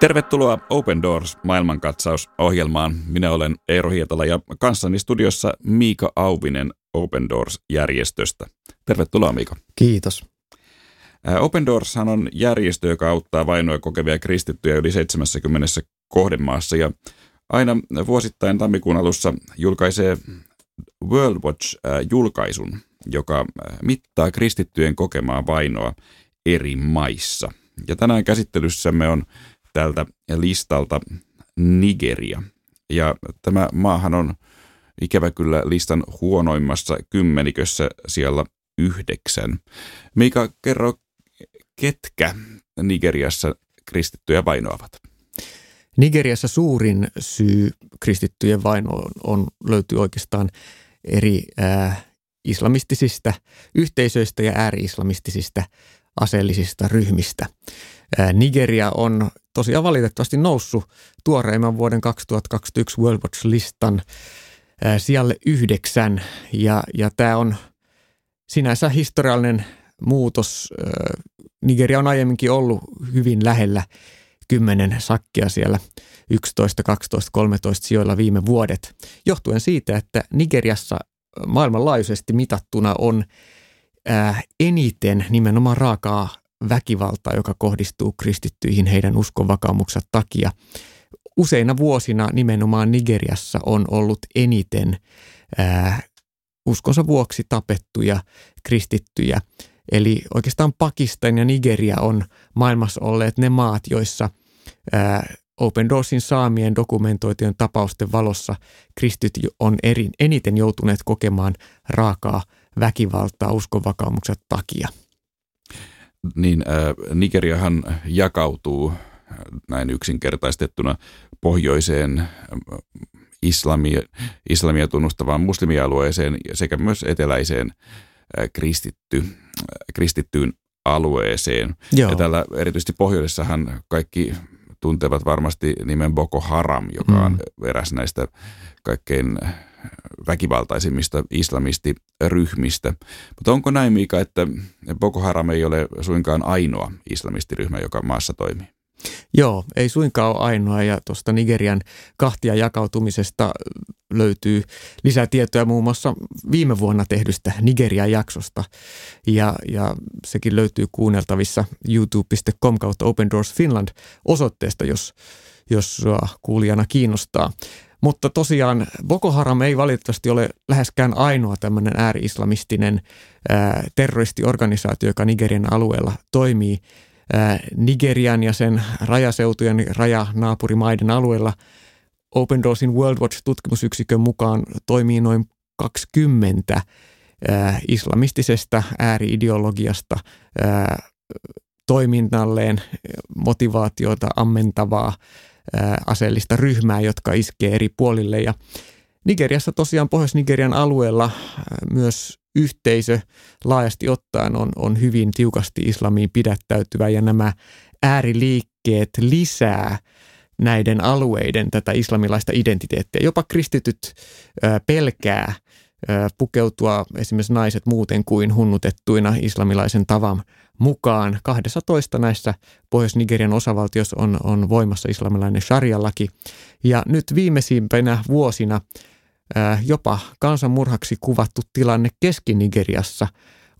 Tervetuloa Open Doors maailmankatsaus-ohjelmaan. Minä olen Eero Hietala ja kanssani studiossa Miika Auvinen Open Doors-järjestöstä. Tervetuloa Miika. Kiitos. Open Doors on järjestö, joka auttaa vainoja kokevia kristittyjä yli 70 kohdemaassa ja aina vuosittain tammikuun alussa julkaisee World Watch-julkaisun, joka mittaa kristittyjen kokemaa vainoa eri maissa. Ja tänään käsittelyssämme on tältä listalta Nigeria. Ja tämä maahan on ikävä kyllä listan huonoimmassa kymmenikössä siellä yhdeksän. Miika, kerro, ketkä Nigeriassa kristittyjä vainoavat? Nigeriassa suurin syy kristittyjen vainoon on, löytyy oikeastaan eri äh, islamistisista yhteisöistä ja ääri-islamistisista aseellisista ryhmistä. Nigeria on tosiaan valitettavasti noussut tuoreimman vuoden 2021 World Watch-listan sijalle yhdeksän. Ja, ja tämä on sinänsä historiallinen muutos. Nigeria on aiemminkin ollut hyvin lähellä kymmenen sakkia siellä 11, 12, 13 sijoilla viime vuodet, johtuen siitä, että Nigeriassa maailmanlaajuisesti mitattuna on eniten nimenomaan raakaa väkivaltaa, joka kohdistuu kristittyihin heidän uskonvakaumuksen takia. Useina vuosina nimenomaan Nigeriassa on ollut eniten ää, uskonsa vuoksi tapettuja kristittyjä. Eli oikeastaan Pakistan ja Nigeria on maailmassa olleet ne maat, joissa ää, Open Doorsin saamien dokumentoitujen tapausten valossa kristit on eri, eniten joutuneet kokemaan raakaa väkivaltaa uskonvakaumuksen takia niin äh, Nigeriahan jakautuu äh, näin yksinkertaistettuna pohjoiseen äh, islamia, islamia tunnustavaan muslimialueeseen sekä myös eteläiseen äh, kristitty, äh, kristittyyn alueeseen. Joo. Ja täällä erityisesti pohjoisessahan kaikki tuntevat varmasti nimen Boko Haram, joka mm. on eräs näistä kaikkein väkivaltaisimmista islamistiryhmistä. Mutta onko näin, Miika, että Boko Haram ei ole suinkaan ainoa islamistiryhmä, joka maassa toimii? Joo, ei suinkaan ole ainoa ja tuosta Nigerian kahtia jakautumisesta löytyy lisää tietoja muun muassa viime vuonna tehdystä Nigerian jaksosta ja, ja sekin löytyy kuunneltavissa youtube.com kautta Open Doors Finland osoitteesta, jos, jos kuulijana kiinnostaa. Mutta tosiaan Boko Haram ei valitettavasti ole läheskään ainoa tämmöinen ääri-islamistinen ää, terroristiorganisaatio, joka Nigerian alueella toimii. Ää, Nigerian ja sen rajaseutujen rajanaapurimaiden alueella Open Doorsin World Watch-tutkimusyksikön mukaan toimii noin 20 ää, islamistisesta ääriideologiasta ää, toiminnalleen motivaatiota ammentavaa aseellista ryhmää, jotka iskee eri puolille. Ja Nigeriassa tosiaan Pohjois-Nigerian alueella myös yhteisö laajasti ottaen on, on hyvin tiukasti islamiin pidättäytyvä ja nämä ääriliikkeet lisää näiden alueiden tätä islamilaista identiteettiä. Jopa kristityt pelkää pukeutua esimerkiksi naiset muuten kuin hunnutettuina islamilaisen tavan mukaan. 12 näissä Pohjois-Nigerian osavaltiossa on, on voimassa islamilainen sharia-laki. Ja nyt viimeisimpänä vuosina jopa kansanmurhaksi kuvattu tilanne Keski-Nigeriassa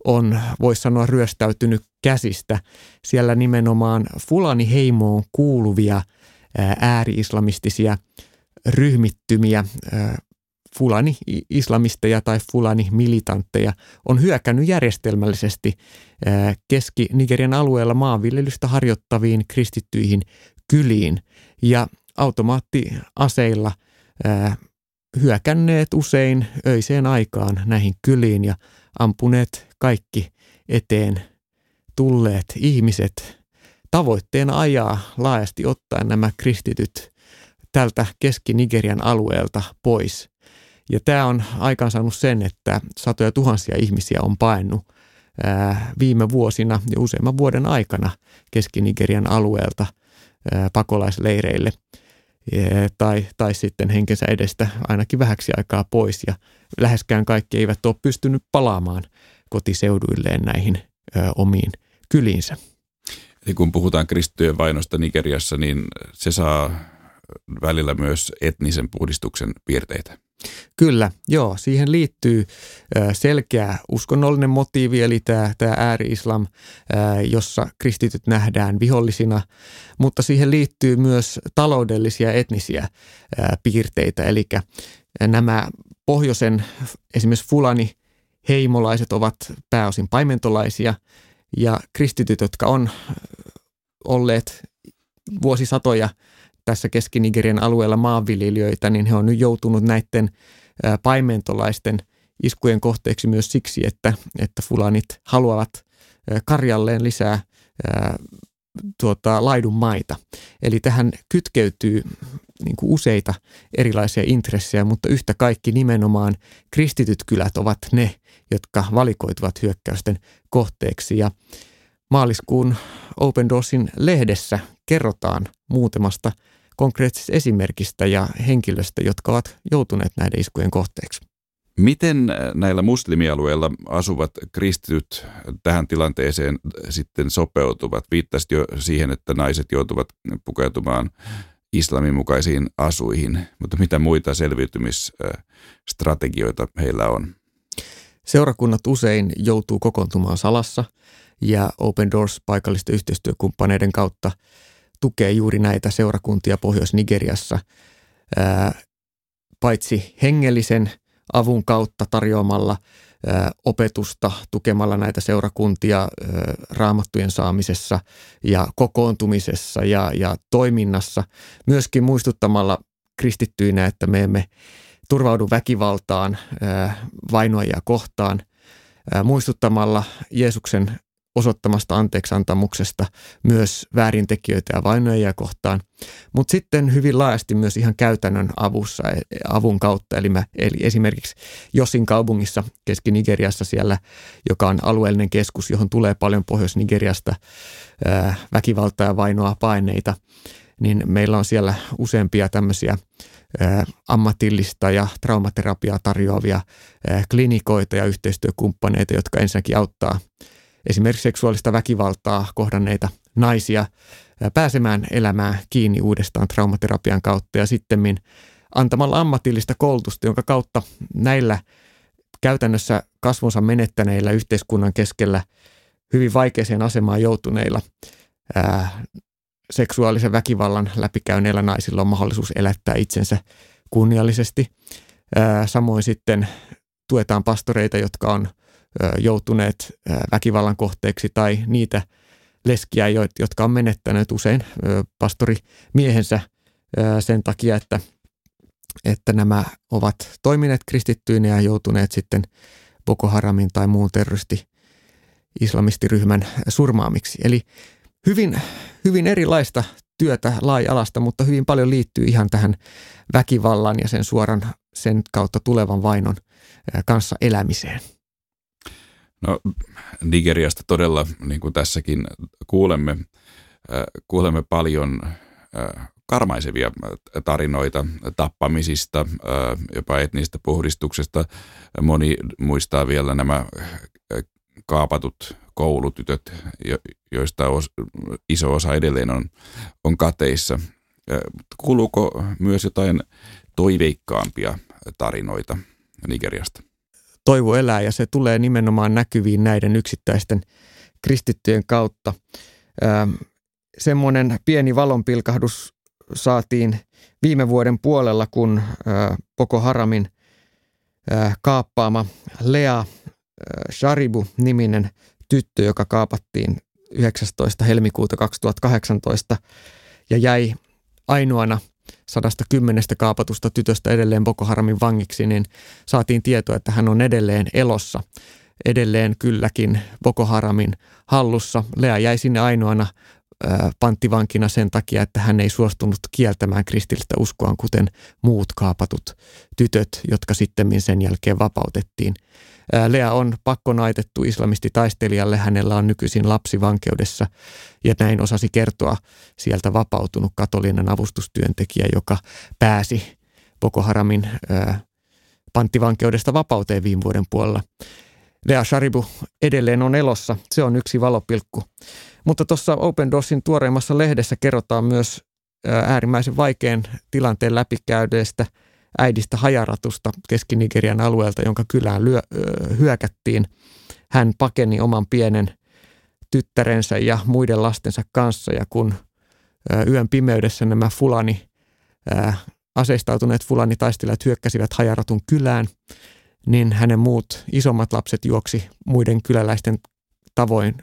on, voisi sanoa, ryöstäytynyt käsistä. Siellä nimenomaan Fulani-heimoon kuuluvia ääri-islamistisia ryhmittymiä fulani-islamisteja tai fulani-militantteja on hyökännyt järjestelmällisesti Keski-Nigerian alueella maanviljelystä harjoittaviin kristittyihin kyliin ja automaattiaseilla hyökänneet usein öiseen aikaan näihin kyliin ja ampuneet kaikki eteen tulleet ihmiset. Tavoitteena ajaa laajasti ottaen nämä kristityt tältä Keski-Nigerian alueelta pois. Ja tämä on aikaansaanut sen, että satoja tuhansia ihmisiä on paennut viime vuosina ja useamman vuoden aikana Keski-Nigerian alueelta pakolaisleireille tai, tai sitten henkensä edestä ainakin vähäksi aikaa pois ja läheskään kaikki eivät ole pystynyt palaamaan kotiseuduilleen näihin omiin kyliinsä. Ja kun puhutaan kristittyjen vainosta Nigeriassa, niin se saa välillä myös etnisen puhdistuksen piirteitä. Kyllä, joo. Siihen liittyy selkeä uskonnollinen motiivi, eli tämä, tämä ääri-islam, jossa kristityt nähdään vihollisina, mutta siihen liittyy myös taloudellisia etnisiä piirteitä, eli nämä pohjoisen esimerkiksi fulani heimolaiset ovat pääosin paimentolaisia ja kristityt, jotka on olleet vuosisatoja – tässä Keski-Nigerian alueella maanviljelijöitä, niin he on nyt joutunut näiden paimentolaisten iskujen kohteeksi myös siksi, että, että fulanit haluavat karjalleen lisää tuota, laidun maita. Eli tähän kytkeytyy niin kuin useita erilaisia intressejä, mutta yhtä kaikki nimenomaan kristityt kylät ovat ne, jotka valikoituvat hyökkäysten kohteeksi. Ja maaliskuun Open Doorsin lehdessä kerrotaan muutamasta konkreettisesta esimerkistä ja henkilöstä, jotka ovat joutuneet näiden iskujen kohteeksi. Miten näillä muslimialueilla asuvat kristityt tähän tilanteeseen sitten sopeutuvat? Viittasit jo siihen, että naiset joutuvat pukeutumaan islamin mukaisiin asuihin, mutta mitä muita selviytymisstrategioita heillä on? Seurakunnat usein joutuu kokoontumaan salassa ja Open Doors paikallisten yhteistyökumppaneiden kautta – tukee juuri näitä seurakuntia Pohjois-Nigeriassa, paitsi hengellisen avun kautta tarjoamalla opetusta, tukemalla näitä seurakuntia raamattujen saamisessa ja kokoontumisessa ja, ja toiminnassa, myöskin muistuttamalla kristittyinä, että me emme turvaudu väkivaltaan, vainoajia kohtaan, muistuttamalla Jeesuksen osoittamasta anteeksantamuksesta myös väärintekijöitä ja vainoja kohtaan, mutta sitten hyvin laajasti myös ihan käytännön avussa, e, avun kautta. Eli, mä, eli esimerkiksi Josin kaupungissa Keski-Nigeriassa siellä, joka on alueellinen keskus, johon tulee paljon Pohjois-Nigeriasta väkivaltaa ja vainoa paineita, niin meillä on siellä useampia tämmöisiä ammatillista ja traumaterapiaa tarjoavia klinikoita ja yhteistyökumppaneita, jotka ensinnäkin auttaa esimerkiksi seksuaalista väkivaltaa kohdanneita naisia pääsemään elämään kiinni uudestaan traumaterapian kautta ja sitten antamalla ammatillista koulutusta, jonka kautta näillä käytännössä kasvonsa menettäneillä yhteiskunnan keskellä hyvin vaikeaseen asemaan joutuneilla ää, seksuaalisen väkivallan läpikäyneillä naisilla on mahdollisuus elättää itsensä kunniallisesti. Ää, samoin sitten tuetaan pastoreita, jotka on joutuneet väkivallan kohteeksi tai niitä leskiä, jotka on menettäneet usein pastorimiehensä sen takia, että, että nämä ovat toimineet kristittyinä ja joutuneet sitten Boko Haramin tai muun terroristi islamistiryhmän surmaamiksi. Eli hyvin, hyvin erilaista työtä laaja-alasta, mutta hyvin paljon liittyy ihan tähän väkivallan ja sen suoran sen kautta tulevan vainon kanssa elämiseen. No Nigeriasta todella, niin kuin tässäkin kuulemme, äh, kuulemme paljon äh, karmaisevia tarinoita tappamisista, äh, jopa etnistä puhdistuksesta. Moni muistaa vielä nämä kaapatut koulutytöt, joista iso osa edelleen on, on kateissa. Kuuluuko myös jotain toiveikkaampia tarinoita Nigeriasta? Toivo elää ja se tulee nimenomaan näkyviin näiden yksittäisten kristittyjen kautta. Ähm, semmoinen pieni valonpilkahdus saatiin viime vuoden puolella, kun äh, Boko Haramin äh, kaappaama Lea äh, Sharibu-niminen tyttö, joka kaapattiin 19. helmikuuta 2018 ja jäi ainoana – 110 kaapatusta tytöstä edelleen Boko Haramin vangiksi, niin saatiin tietoa, että hän on edelleen elossa. Edelleen kylläkin Boko Haramin hallussa. Lea jäi sinne ainoana panttivankina sen takia, että hän ei suostunut kieltämään kristillistä uskoaan, kuten muut kaapatut tytöt, jotka sitten sen jälkeen vapautettiin. Lea on pakkonaitettu islamistitaistelijalle, hänellä on nykyisin lapsi vankeudessa ja näin osasi kertoa sieltä vapautunut katolinen avustustyöntekijä, joka pääsi Boko Haramin panttivankeudesta vapauteen viime vuoden puolella. Lea Sharibu edelleen on elossa. Se on yksi valopilkku. Mutta tuossa Open Doorsin tuoreimmassa lehdessä kerrotaan myös äärimmäisen vaikean tilanteen läpikäydeestä äidistä hajaratusta Keski-Nigerian alueelta, jonka kylään lyö, hyökättiin. Hän pakeni oman pienen tyttärensä ja muiden lastensa kanssa ja kun yön pimeydessä nämä fulani, aseistautuneet fulani taistelijat hyökkäsivät hajaratun kylään, niin hänen muut isommat lapset juoksi muiden kyläläisten tavoin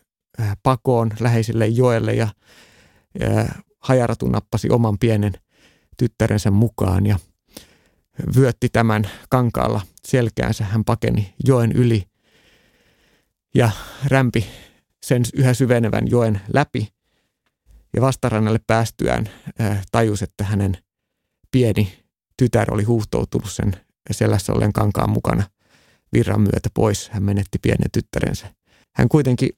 pakoon läheiselle joelle ja hajaratu nappasi oman pienen tyttärensä mukaan ja vyötti tämän kankaalla selkäänsä. Hän pakeni joen yli ja rämpi sen yhä syvenevän joen läpi. Ja vastarannalle päästyään tajusi, että hänen pieni tytär oli huuhtoutunut sen selässä ollen kankaan mukana virran myötä pois. Hän menetti pienen tyttärensä. Hän kuitenkin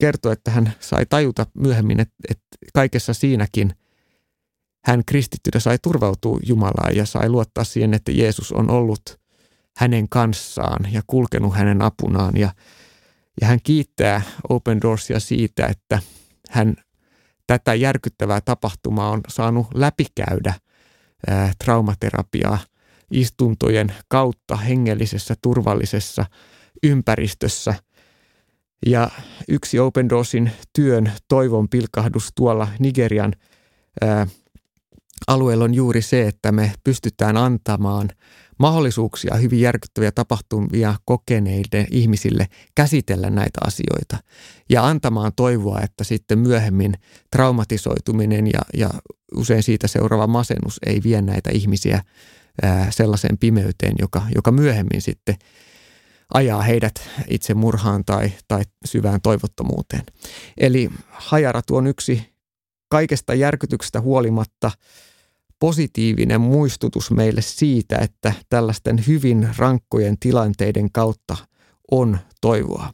kertoi, että hän sai tajuta myöhemmin, että, että kaikessa siinäkin hän kristittynä sai turvautua Jumalaan ja sai luottaa siihen, että Jeesus on ollut hänen kanssaan ja kulkenut hänen apunaan. Ja, ja hän kiittää Open Doorsia siitä, että hän tätä järkyttävää tapahtumaa on saanut läpikäydä traumaterapiaa istuntojen kautta hengellisessä turvallisessa ympäristössä – ja yksi Open Doorsin työn toivon pilkahdus tuolla Nigerian ää, alueella on juuri se, että me pystytään antamaan mahdollisuuksia hyvin järkyttäviä tapahtumia kokeneille ihmisille käsitellä näitä asioita. Ja antamaan toivoa, että sitten myöhemmin traumatisoituminen ja, ja usein siitä seuraava masennus ei vie näitä ihmisiä sellaiseen pimeyteen, joka, joka myöhemmin sitten – ajaa heidät itse murhaan tai, tai syvään toivottomuuteen. Eli hajaratu on yksi kaikesta järkytyksestä huolimatta positiivinen muistutus meille siitä, että tällaisten hyvin rankkojen tilanteiden kautta on toivoa.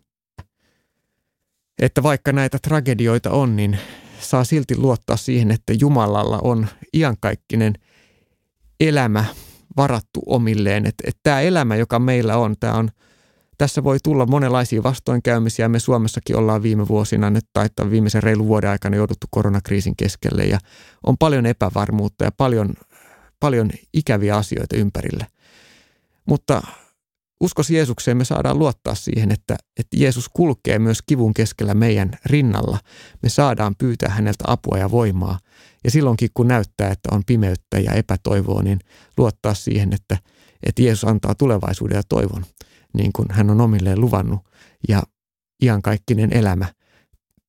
Että vaikka näitä tragedioita on, niin saa silti luottaa siihen, että Jumalalla on iankaikkinen elämä varattu omilleen. Että, että tämä elämä, joka meillä on, tämä on – tässä voi tulla monenlaisia vastoinkäymisiä. Me Suomessakin ollaan viime vuosina nyt tai viimeisen reilun vuoden aikana jouduttu koronakriisin keskelle ja on paljon epävarmuutta ja paljon, paljon ikäviä asioita ympärillä. Mutta uskos Jeesukseen me saadaan luottaa siihen, että, että Jeesus kulkee myös kivun keskellä meidän rinnalla. Me saadaan pyytää häneltä apua ja voimaa. Ja silloinkin kun näyttää, että on pimeyttä ja epätoivoa, niin luottaa siihen, että, että Jeesus antaa tulevaisuuden ja toivon niin kuin hän on omilleen luvannut ja iankaikkinen elämä.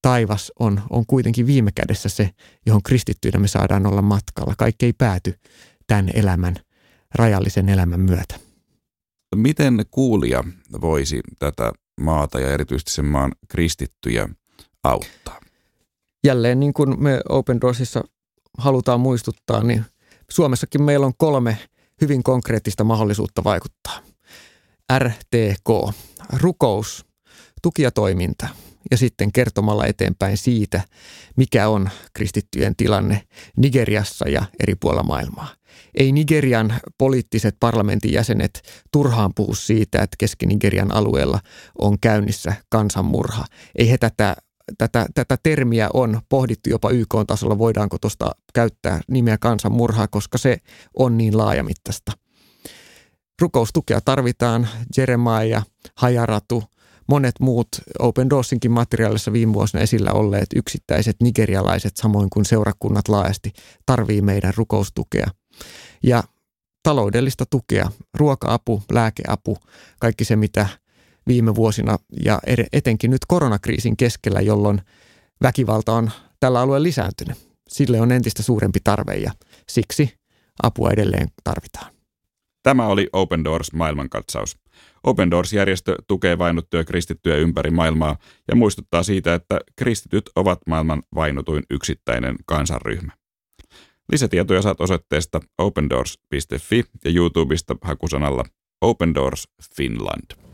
Taivas on, on kuitenkin viime kädessä se, johon kristittyinä me saadaan olla matkalla. Kaikki ei pääty tämän elämän, rajallisen elämän myötä. Miten kuulija voisi tätä maata ja erityisesti sen maan kristittyjä auttaa? Jälleen niin kuin me Open Doorsissa halutaan muistuttaa, niin Suomessakin meillä on kolme hyvin konkreettista mahdollisuutta vaikuttaa. RTK, rukous, tuki ja toiminta ja sitten kertomalla eteenpäin siitä, mikä on kristittyjen tilanne Nigeriassa ja eri puolilla maailmaa. Ei Nigerian poliittiset parlamentin jäsenet turhaan puhu siitä, että Keski-Nigerian alueella on käynnissä kansanmurha. Ei he tätä, tätä, tätä termiä on pohdittu jopa YK-tasolla, voidaanko tuosta käyttää nimeä kansanmurhaa, koska se on niin laajamittaista – rukoustukea tarvitaan. Jeremiah, Hajaratu, monet muut Open Doorsinkin materiaalissa viime vuosina esillä olleet yksittäiset nigerialaiset, samoin kuin seurakunnat laajasti, tarvii meidän rukoustukea. Ja taloudellista tukea, ruoka-apu, lääkeapu, kaikki se mitä viime vuosina ja etenkin nyt koronakriisin keskellä, jolloin väkivalta on tällä alueella lisääntynyt. Sille on entistä suurempi tarve ja siksi apua edelleen tarvitaan. Tämä oli Open Doors maailmankatsaus. Open Doors-järjestö tukee vainottuja kristittyjä ympäri maailmaa ja muistuttaa siitä, että kristityt ovat maailman vainotuin yksittäinen kansanryhmä. Lisätietoja saat osoitteesta opendoors.fi ja YouTubesta hakusanalla Open Doors Finland.